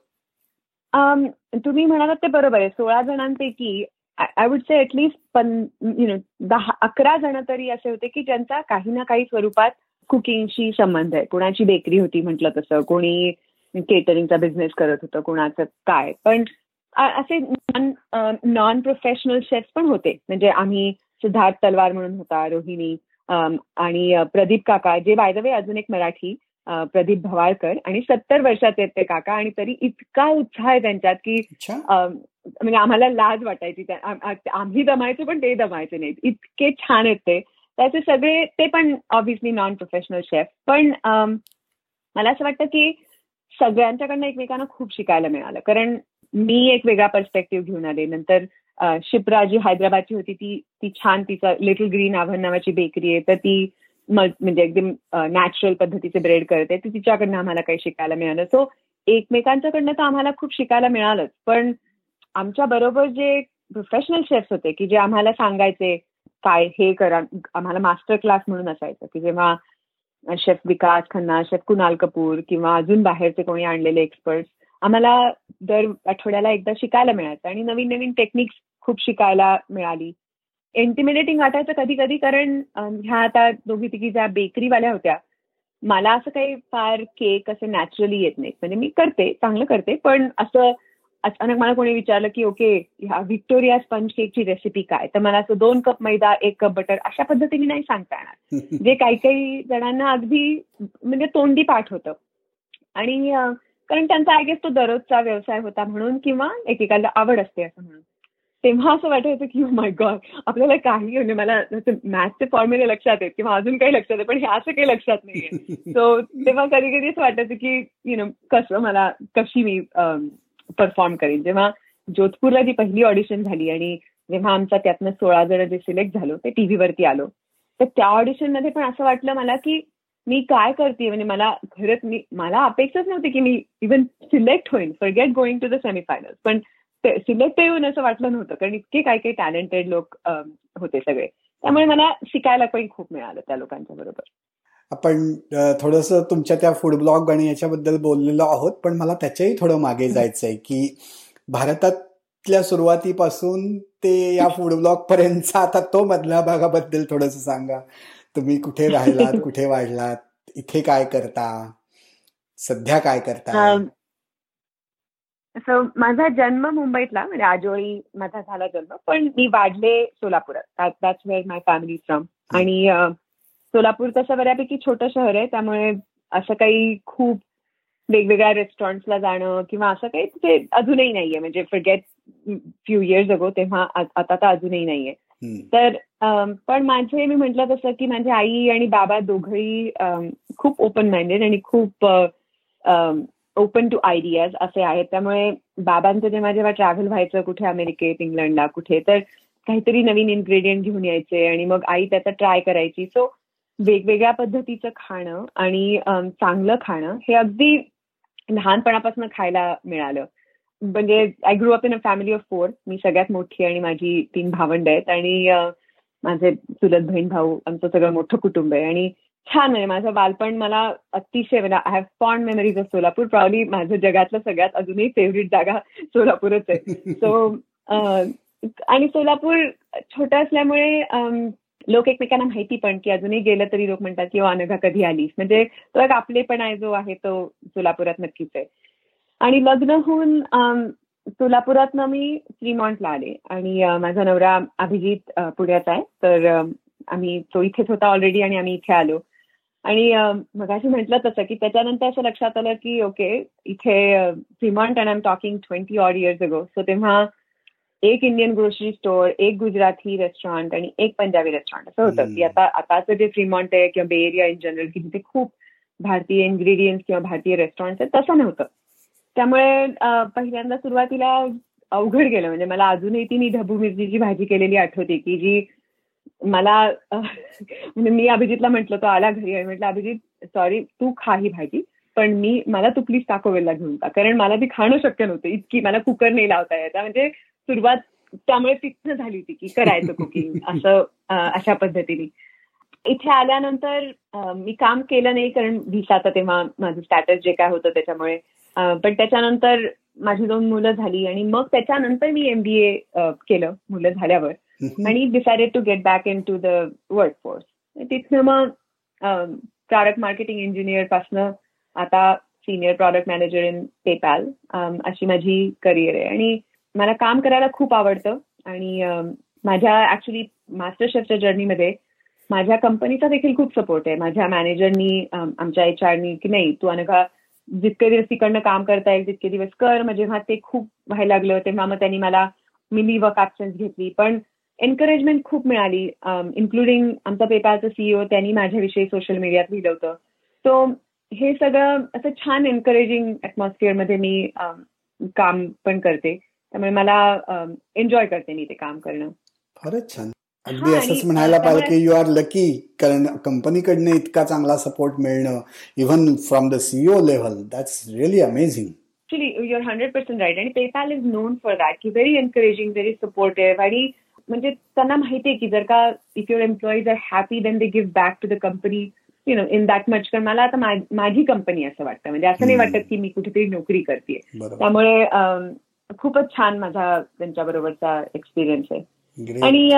तुम्ही म्हणालात ते बरोबर आहे. सोळा जणांपैकी I would say at least पण यु नो दहा अकरा जण तरी असे होते की ज्यांचा काही ना काही स्वरूपात कुकिंगशी संबंध आहे. कोणाची बेकरी होती म्हटलं तसं कोणी केटरिंगचा बिझनेस करत होतं कोणाचं काय. पण असे नॉन प्रोफेशनल शेफ पण होते. म्हणजे आम्ही सिद्धार्थ तलवार म्हणून होता रोहिणी आणि प्रदीप काका जे बाय द वे अजून एक मराठी प्रदीप भवाळकर आणि सत्तर वर्षाचे आहेत ते काका आणि तरी इतका उत्साह आहे त्यांच्यात की म्हणजे आम्हाला लाज वाटायची. आम्ही दमायचो पण ते दमायचे नाहीत. इतके छान आहेत ते. त्याचे सगळे ते पण ऑब्व्हियसली नॉन प्रोफेशनल शेफ पण मला असं वाटतं की सगळ्यांच्याकडनं एकमेकांना खूप शिकायला मिळालं. कारण मी एक वेगळा पर्स्पेक्टिव्ह घेऊन आले. नंतर शिप्रा जी हैदराबादची होती ती ती छान तिचा लिटल ग्रीन आव्हन नावाची बेकरी आहे. तर ती म्हणजे एकदम नॅचरल पद्धतीचे ब्रेड करते. ती तिच्याकडनं आम्हाला काही शिकायला मिळालं. सो एकमेकांच्याकडनं तर आम्हाला खूप शिकायला मिळालंच. पण आमच्या बरोबर जे प्रोफेशनल शेफ्स होते की जे आम्हाला सांगायचे काय हे करा. आम्हाला मास्टर क्लास म्हणून असायचं की जेव्हा शेफ विकास खन्ना शेफ कुणाल कपूर किंवा अजून बाहेरचे कोणी आणलेले एक्सपर्ट आम्हाला दर आठवड्याला एकदा शिकायला मिळायचं. आणि नवीन नवीन टेक्निक्स खूप शिकायला मिळाली. इंटिमिडेटिंग वाटायचं कधी कधी कारण ह्या आता दोघी तिघी ज्या बेकरीवाल्या होत्या मला असं काही फार केक असे नॅचरली येत नाहीत. म्हणजे मी करते चांगलं करते पण असं अचानक मला कोणी विचारलं की ओके ह्या व्हिक्टोरिया स्पंज केकची रेसिपी काय? तर मला असं दोन कप मैदा एक कप बटर अशा पद्धतीने नाही सांगता येणार. [LAUGHS] जे काही काही जणांना अगदी म्हणजे तोंडी पाठ होतं. आणि कारण त्यांचा आय गेस तो दररोजचा व्यवसाय होता म्हणून किंवा एकेकाला आवड असते असं म्हणून. तेव्हा असं वाटायचं की माय oh गॉड आपल्याला काही म्हणजे मला मॅथचे फॉर्म्युले लक्षात आहेत किंवा अजून काही लक्षात आहे पण हे असं काही लक्षात नाहीये. [LAUGHS] सो तेव्हा कधी कधी असं वाटायचं की यु नो कसं मला कशी मी परफॉर्म करेन. जेव्हा जोधपूरला जी पहिली ऑडिशन झाली आणि जेव्हा आमचा त्यातनं सोळा जण जे सिलेक्ट झालो ते टीव्हीवरती आलो तर त्या ऑडिशनमध्ये पण असं वाटलं मला की मी काय करते म्हणजे मला खरंच मी मला अपेक्षाच नव्हती की मी इव्हन सिलेक्ट होईन. For get going to the semifinal पण सिलेक्ट येऊन असं वाटलं नव्हतं कारण इतके काही काही टॅलेंटेड लोक होते सगळे. त्यामुळे मला शिकायला पण खूप मिळालं त्या लोकांच्या बरोबर. आपण थोडस तुमच्या त्या फूड ब्लॉग आणि याच्याबद्दल बोललेलो आहोत पण मला त्याच्याही थोडं मागे जायचंय की भारतातल्या सुरुवातीपासून ते या फूड ब्लॉग पर्यंतचा आता तो मधल्या भागाबद्दल थोडस सांगा. तुम्ही कुठे राहिलात [LAUGHS] कुठे वाढलात इथे काय करता सध्या काय करता? सो माझा जन्म मुंबईतला म्हणजे आजोळी माझा झाला जन्म पण मी वाढले सोलापुरात. That's where my family from आणि सोलापूर तसं बऱ्यापैकी छोटं शहर आहे त्यामुळे असं काही खूप वेगवेगळ्या रेस्टॉरंट्सला जाणं किंवा असं काही तिथे अजूनही नाहीये. म्हणजे फॉरगेट फ्यू इयर्स अगो तेव्हा आता तर अजूनही नाहीये. तर पण माझे मी म्हटलं तसं की माझे आई आणि बाबा दोघंही खूप ओपन माइंडेड आणि खूप ओपन टू आयडियाज असे आहेत. त्यामुळे बाबांचं जेव्हा जेव्हा ट्रॅव्हल व्हायचं कुठे अमेरिकेत इंग्लंडला कुठे तर काहीतरी नवीन इन्ग्रेडियंट घेऊन यायचे आणि मग आई त्याचा ट्राय करायची. सो वेगवेगळ्या पद्धतीचं खाणं आणि चांगलं खाणं हे अगदी लहानपणापासून खायला मिळालं. म्हणजे I grow up in a family of four मी सगळ्यात मोठी आणि माझी तीन भावंड आहेत आणि माझे चुलत बहीण भाऊ आमचं सगळं मोठं कुटुंब आहे. आणि छान आहे माझं बालपण. मला अतिशय म्हणजे I have fond memories of Solapur. Probably माझं जगातलं सगळ्यात अजूनही फेवरेट जागा सोलापूरच आहे. सो आणि सोलापूर छोटं असल्यामुळे लोक एकमेकांना माहिती पण की अजूनही गेलं तरी लोक म्हणतात की अनघा कधी आलीस. म्हणजे तो एक आपलेपण आहे जो आहे तो सोलापुरात नक्कीच आहे. आणि लग्न होऊन सोलापुरात मी श्रीमॉन्टला आले. आणि माझा नवरा अभिजित पुण्याचा आहे. तर आम्ही तो इथेच होता ऑलरेडी आणि आम्ही इथे आलो. आणि मगाशी म्हटलं तसं की त्याच्यानंतर असं लक्षात आलं की ओके इथे Fremont and I am talking twenty odd years ago so तेव्हा एक इंडियन ग्रोसरी स्टोअर एक गुजराती रेस्टॉरंट आणि एक पंजाबी रेस्टॉरंट असं होतं. की आता आताचं जे फ्रीमॉन्ट आहे किंवा बे एरिया इन जनरल की तिथे खूप भारतीय इन्ग्रेडियंट्स किंवा भारतीय रेस्टॉरंट आहेत तसं नव्हतं. त्यामुळे पहिल्यांदा सुरुवातीला अवघड गेलं. म्हणजे मला अजूनही ती मी ढबू मिरचीची भाजी केलेली आठवते की जी मला म्हणजे मी अभिजितला म्हटलं तो आला घरी आणि म्हटलं अभिजित सॉरी तू खा ही भाजी पण मी मला तू प्लीज टाकोवेलला घेऊन टाक कारण मला ती खाणं शक्य नव्हतं इतकी मला कुकर नाही लावता येत. म्हणजे सुरुवात त्यामुळे तिथनं झाली होती की करायचं कुकिंग [LAUGHS] असं अशा पद्धतीने. इथे आल्यानंतर मी काम केलं नाही कारण व्हिसाचं तेव्हा माझं स्टॅटस जे काय होतं त्याच्यामुळे पण त्याच्यानंतर माझी दोन मुलं झाली आणि मग त्याच्यानंतर मी एमबीए केलं मुलं झाल्यावर. आणि decided to get back in to the work force तिथनं मग प्रॉडक्ट मार्केटिंग इंजिनियर पासनं आता senior product manager in PayPal अशी माझी करिअर आहे. आणि मला काम करायला खूप आवडतं. आणि um, माझ्या ऍक्च्युली मास्टर शेफच्या जर्नीमध्ये माझ्या कंपनीचा देखील खूप सपोर्ट आहे. माझ्या मॅनेजरनी um, आमच्या एच आरनी की नाही तू अनघा जितके दिवस तिकडनं काम करता येईल तितके दिवस कर. मग जेव्हा ते खूप व्हायला लागलं तेव्हा मग त्यांनी मला मी लिव्ह ऑफ ऍबसेन्स घेतली. पण एनकरेजमेंट खूप मिळाली. इन्क्लुडिंग आमचा पेपरचं सीईओ त्यांनी माझ्याविषयी सोशल मीडियात लिहिलं होतं. सो हे सगळं असं छान एनकरेजिंगमध्ये मी काम पण करते. त्यामुळे मला एन्जॉय करते मी ते काम करणं. फारच छान. अगदी असंच म्हणायला पाहिजे की यू आर लकी कारण कंपनीकडनं इतका चांगला सपोर्ट मिळणं even from the CEO level that's really amazing your hundred percent right आणि PayPal is known for that की व्हेरी एनकरेजिंग व्हेरी सपोर्टिव्ह आणि म्हणजे त्यांना माहिती आहे की जर का if your employees are happy then they give back to the company you know in that much कारण मला आता माझी कंपनी असं वाटतं. म्हणजे असं नाही वाटत की मी कुठेतरी नोकरी करते त्यामुळे खूपच छान माझा त्यांच्याबरोबरचा एक्सपिरियन्स आहे. आणि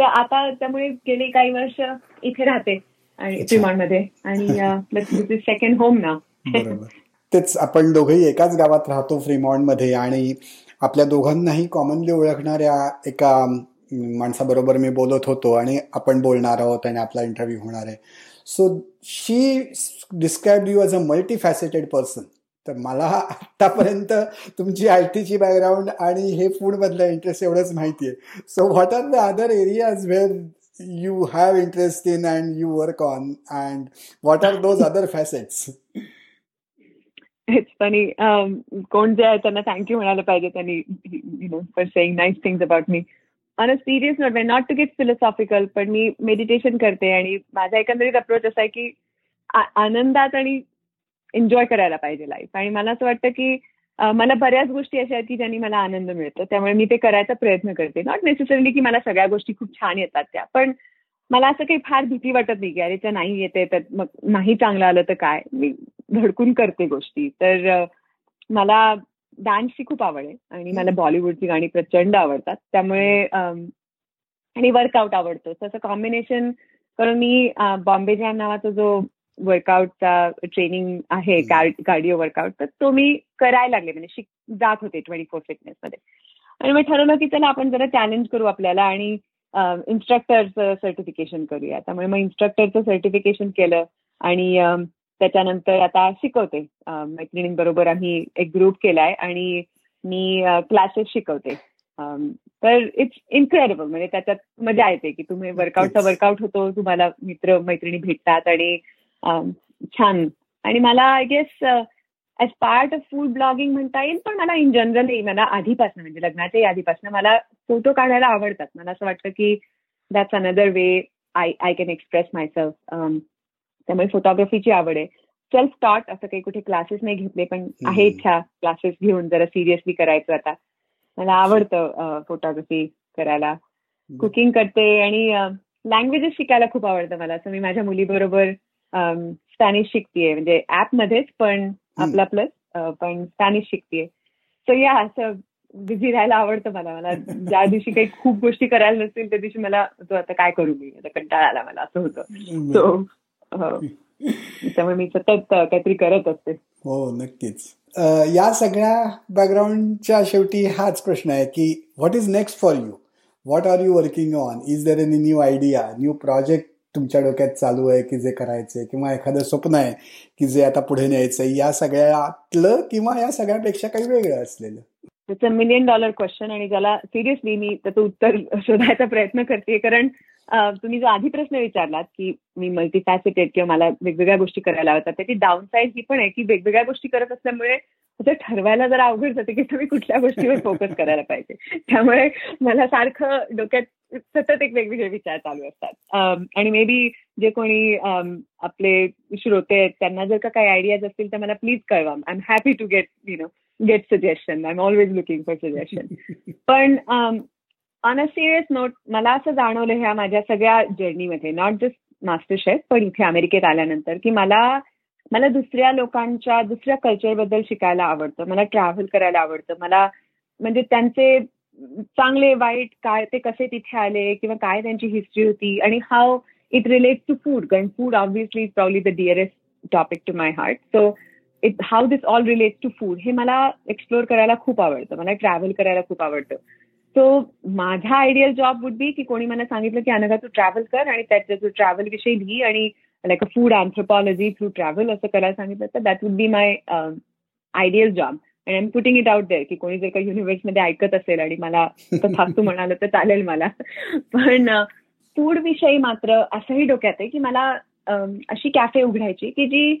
आता त्यामुळे गेली काही वर्ष इथे राहते आणि मध्ये आणि सेकंड होम ना तेच आपण दोघेही एकाच गावात राहतो फ्रीमॉन्डमध्ये आणि आपल्या दोघांनाही कॉमनली ओळखणाऱ्या एका माणसाबरोबर मी बोलत होतो आणि आपण बोलणार आहोत आणि आपला इंटरव्ह्यू होणार आहे. So she describe you as a multi faceted person तर मला आतापर्यंत तुमची आय टीची बॅकग्राऊंड आणि हे फूडमधला इंटरेस्ट एवढंच माहिती आहे so what are the other areas where you have interest in and you work on and what are those other facets it's funny कोण जे आहे त्यांना थँक्यू म्हणायला पाहिजे त्यांनी you know for saying nice things about me on a serious note not to get philosophical पण मी meditation करते आणि माझा एकंदरीत अप्रोच असा आहे की आनंदात आणि एन्जॉय करायला पाहिजे लाईफ आणि मला असं वाटतं की मला बऱ्याच गोष्टी अशा आहेत की ज्यांनी मला आनंद मिळतो त्यामुळे मी ते करायचा प्रयत्न करते नॉट नेसेसरीली की मला सगळ्या गोष्टी खूप छान येतात त्या पण मला असं काही फार भीती वाटत नाही की अरे त्या नाही येते तर मग नाही चांगलं आलं तर काय? मी धडकून करते गोष्टी. तर मला डान्सची खूप आवड आहे आणि मला बॉलिवूडची गाणी प्रचंड आवडतात. त्यामुळे आणि वर्कआउट आवडतो. तसं कॉम्बिनेशन करून मी बॉम्बे जॅम नावाचा जो वर्कआउटचा ट्रेनिंग आहे कार्डिओ वर्कआउट तर तो मी करायला लागले. म्हणजे शिक जात होते ट्वेंटी फोर फिटनेस मध्ये आणि मग ठरवलं की चला आपण जरा चॅलेंज करू आपल्याला आणि इन्स्ट्रक्टरचं सर्टिफिकेशन करूया. त्यामुळे मग इन्स्ट्रक्टरचं सर्टिफिकेशन केलं आणि त्याच्यानंतर आता शिकवते. मैत्रिणींबरोबर आम्ही एक ग्रुप केलाय आणि मी क्लासेस शिकवते. तर इट्स इन्क्रेडिबल म्हणजे त्याच्यात मजा येते की तुम्ही वर्कआउटचा वर्कआउट होतो तुम्हाला मित्र मैत्रिणी भेटतात आणि छान. आणि मला I guess as part of food blogging म्हणता येईल पण मला इन जनरल मला आधीपासून म्हणजे लग्नाच्याही आधीपासून मला फोटो काढायला आवडतात. मला असं वाटतं की that's another way I I can express myself त्यामुळे फोटोग्राफीची आवड आहे. सेल्फ टॉट असं काही कुठे क्लासेस नाही घेतले पण आहे इच्छा क्लासेस घेऊन जरा सिरियसली करायचं आता. मला आवडतं फोटोग्राफी करायला. कुकिंग करते आणि लँग्वेजेस शिकायला खूप आवडतं मला. असं मी माझ्या मुलीबरोबर स्पॅनिश शिकतीये. म्हणजे मध्येच पण आपला प्लस पण स्पॅनिश शिकतीये. सो या असं बिझी राहायला आवडतं मला. मला ज्या दिवशी काही खूप गोष्टी करायला नसतील त्या दिवशी मला आता काय करू मी? आता कंटाळा आला मला असं होतं. सो हो. त्यामुळे मी सतत काहीतरी करत असते. हो नक्कीच. या सगळ्या बॅकग्राऊंडच्या शेवटी हाच प्रश्न आहे की what is next for you what are you working on is there any new idea new project तुमच्या डोक्यात चालू आहे की जे करायचंय किंवा एखादं स्वप्न आहे की जे आता पुढे न्यायचंय या सगळ्यातलं किंवा या सगळ्यापेक्षा काही वेगळं असलेलं? त्याचं मिलियन डॉलर क्वेश्चन आणि ज्याला सिरियसली मी त्याचं उत्तर शोधायचा प्रयत्न करते. कारण तुम्ही जो आधी प्रश्न विचारलात की मी मल्टीफॅसिटेड किंवा मला वेगवेगळ्या गोष्टी करायला आवडतात त्याची डाऊन साईड ही पण आहे की वेगवेगळ्या गोष्टी करत असल्यामुळे असं ठरवायला जरा अवघड जाते की तुम्ही कुठल्या गोष्टीवर फोकस करायला पाहिजे. त्यामुळे मला सारखं डोक्यात सतत एक वेगवेगळे विचार चालू असतात. आणि मे बी जे कोणी आपले श्रोते आहेत त्यांना जर का काही आयडियाज असतील तर मला प्लीज कळवा. I am happy to get you know get suggestion I am always looking for suggestion पण ऑन अ सिरियस नोट मला असं जाणवलं ह्या माझ्या सगळ्या जर्नीमध्ये नॉट जस्ट मास्टर शेफ पण इथे अमेरिकेत आल्यानंतर की मला मला दुसऱ्या लोकांच्या दुसऱ्या कल्चरबद्दल शिकायला आवडतं मला ट्रॅव्हल करायला आवडतं. मला म्हणजे त्यांचे चांगले वाईट काय ते कसे तिथे आले किंवा काय त्यांची हिस्ट्री होती आणि how it relate to food कारण food obviously is probably the dearest topic to my heart so it how this all relate to food हे मला एक्सप्लोर करायला खूप आवडतं. मला ट्रॅव्हल करायला खूप आवडतं. सो माझा आयडियल जॉब वुड बी की कोणी मला सांगितलं की अनघा तू ट्रॅव्हल कर आणि त्याच्या तू ट्रॅव्हल विषयी लिही आणि like a food anthropology through travel असं करायला सांगितलं तर that would be my ideal job आणि am putting it out there की कोणी जर का युनिव्हर्समध्ये ऐकत असेल आणि मला फास्तू [LAUGHS] म्हणालं तर चालेल मला. पण फूड विषयी मात्र असंही डोक्यात आहे की मला अशी कॅफे उघडायची की जी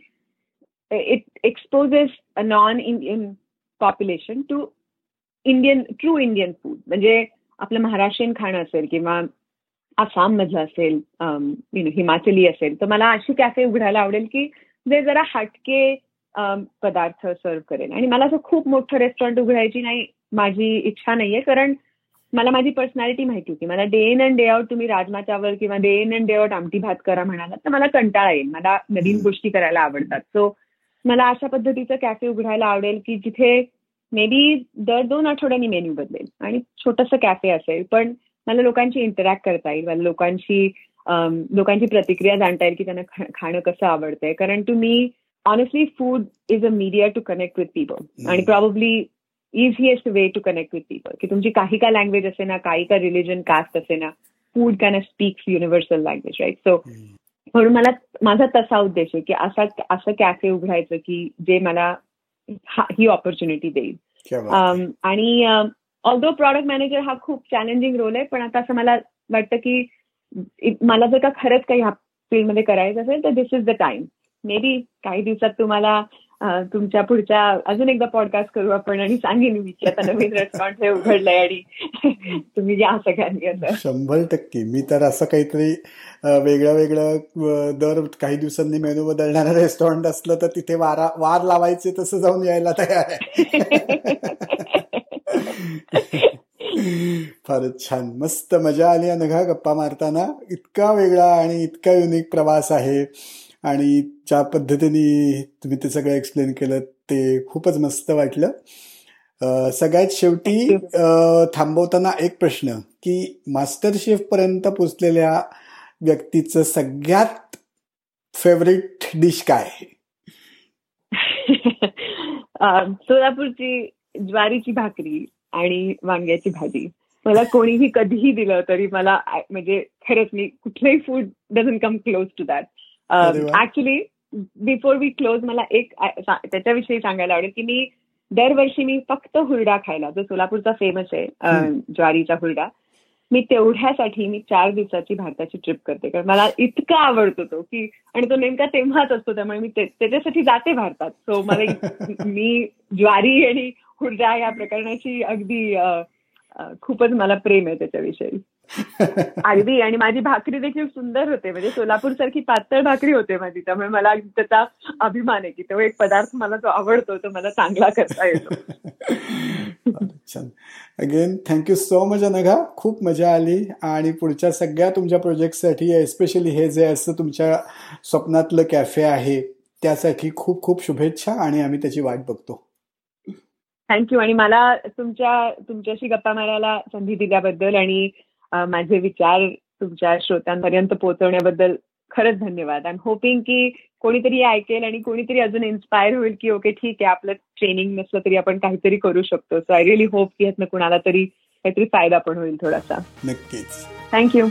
it exposes non Indian population to Indian true Indian food म्हणजे आपलं महाराष्ट्रीयन खाणं असेल किंवा आसाम मधलं असेल यु नो हिमाचली असेल तर मला अशी कॅफे उघडायला आवडेल की जे जरा हटके पदार्थ सर्व करेल आणि मला असं खूप मोठं रेस्टॉरंट उघडायची नाही माझी इच्छा नाहीये कारण मला माझी पर्सनॅलिटी माहिती होती. मला day in and day out तुम्ही राजमा चावल किंवा day in and day out आमटी भात करा म्हणाला तर मला कंटाळा येईल. मला नवीन गोष्टी करायला आवडतात. सो मला अशा पद्धतीचं कॅफे उघडायला आवडेल की जिथे मे बी दर दोन आठवड्यांनी मेन्यू बदलेल. आणि छोटंसं कॅफे असेल पण मला लोकांची इंटरॅक्ट करता येईल. मला लोकांची लोकांची प्रतिक्रिया जाणता येईल की त्यांना खाणं कसं आवडतंय. कारण तुम्ही honestly food is a media to connect with people आणि probably easiest way to connect with people की तुमची काही का लँग्वेज असे ना काही का रिलिजन कास्ट असे ना food can speaks universal language right so म्हणून मला माझा तसा उद्देश आहे की असा असं कॅफे उघडायचं की जे मला ही ऑपॉर्च्युनिटी देईल. आणि ऑल्दो प्रॉडक्ट मॅनेजर हा खूप चॅलेंजिंग रोल आहे पण आता असं मला वाटतं की मला जर का खरंच काही ह्या फील्डमध्ये करायचं असेल तर this is the time maybe काही दिवसात तुम्हाला तुमच्या पुढच्या अजून एकदा पॉडकास्ट करू आपण आणि सांगेन मी की आता नवीन रेस्टॉरंट हे उघडलंय आणि तुम्ही या सगळ्यांनी शंभर टक्के. मी तर असं काहीतरी वेगळं वेगळं दर काही दिवसांनी मेनू बदलणारं रेस्टॉरंट असलं तर तिथे वारा वार लावायचे तसं जाऊन यायला तयार आहे. फारच छान. मस्त मजा आली अनघा गप्पा मारताना. इतका वेगळा आणि इतका युनिक प्रवास आहे. आणि ज्या पद्धतीने तुम्ही ते सगळं एक्सप्लेन केलं ते खूपच मस्त वाटलं. सगळ्यात शेवटी थांबवताना एक प्रश्न की मास्टर शेफ पर्यंत पोचलेल्या व्यक्तीचं सगळ्यात फेवरेट डिश काय [LAUGHS] सोलापूरची ज्वारीची भाकरी आणि वांग्याची भाजी. मला कोणीही कधीही दिलं तरी मला म्हणजे खरंच मी कुठलंही food doesn't come close to that actually before we. Close मला एक त्याच्याविषयी सांगायला आवडेल की मी दरवर्षी मी फक्त हुरडा खायला जो सोलापूरचा फेमस आहे ज्वारीचा हुरडा मी तेवढ्यासाठी मी चार दिवसाची भारताची ट्रिप करते. कारण मला इतका आवडतो तो की आणि तो नेमका तेव्हाच असतो त्यामुळे मी त्याच्यासाठी जाते भारतात. सो मला [LAUGHS] मी ज्वारी आणि हुरडा या प्रकरणाची अगदी खूपच मला प्रेम आहे त्याच्याविषयी. [LAUGHS] अगदी. आणि माझी भाकरी देखील सुंदर होते. म्हणजे सोलापूर सारखी पातळ भाकरी होते माझी. त्यामुळे मला त्याचा अभिमान आहे की तो एक पदार्थ मला जो आवडतो तो मला चांगला करता येतो. [LAUGHS] छान. Again thank you so much Anagha. खूप मजा आली. आणि पुढच्या सगळ्या तुमच्या प्रोजेक्टसाठी एस्पेशली हे जे असं तुमच्या स्वप्नातलं कॅफे आहे त्यासाठी खूप खूप शुभेच्छा आणि आम्ही त्याची वाट बघतो. थँक्यू आणि मला तुमच्या तुमच्याशी गप्पा मारायला संधी दिल्याबद्दल आणि माझे विचार तुमच्या श्रोत्यांपर्यंत पोहोचवण्याबद्दल खरंच धन्यवाद. आय एम होपिंग की कोणीतरी ऐकेल आणि कोणीतरी अजून इन्स्पायर होईल की ओके ठीक आहे आपलं ट्रेनिंग नसलं तरी आपण काहीतरी करू शकतो. सो आय रिअली होप की ह्यातनं कुणाला तरी काहीतरी फायदा पण होईल थोडासा. नक्कीच. थँक्यू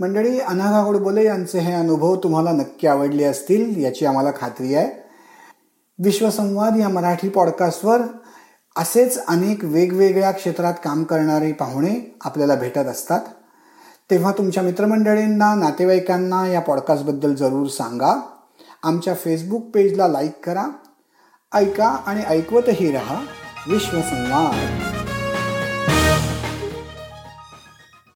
मंडळी अनाघा गोडबोले यांचे हे अनुभव तुम्हाला नक्की आपले असतील याची आम्हाला खात्री आहे. विश्वसंवाद या मराठी पॉडकास्टवर असेच अनेक वेगवेगळ्या क्षेत्रात काम करणारे पाहुणे आपल्याला भेटत असतात. तेव्हा तुमच्या मित्रमंडळींना नातेवाईकांना या पॉडकास्टबद्दल जरूर सांगा. आमच्या फेसबुक पेजला लाईक करा. ऐका आणि ऐकवतही रहा. विश्वसंवाद.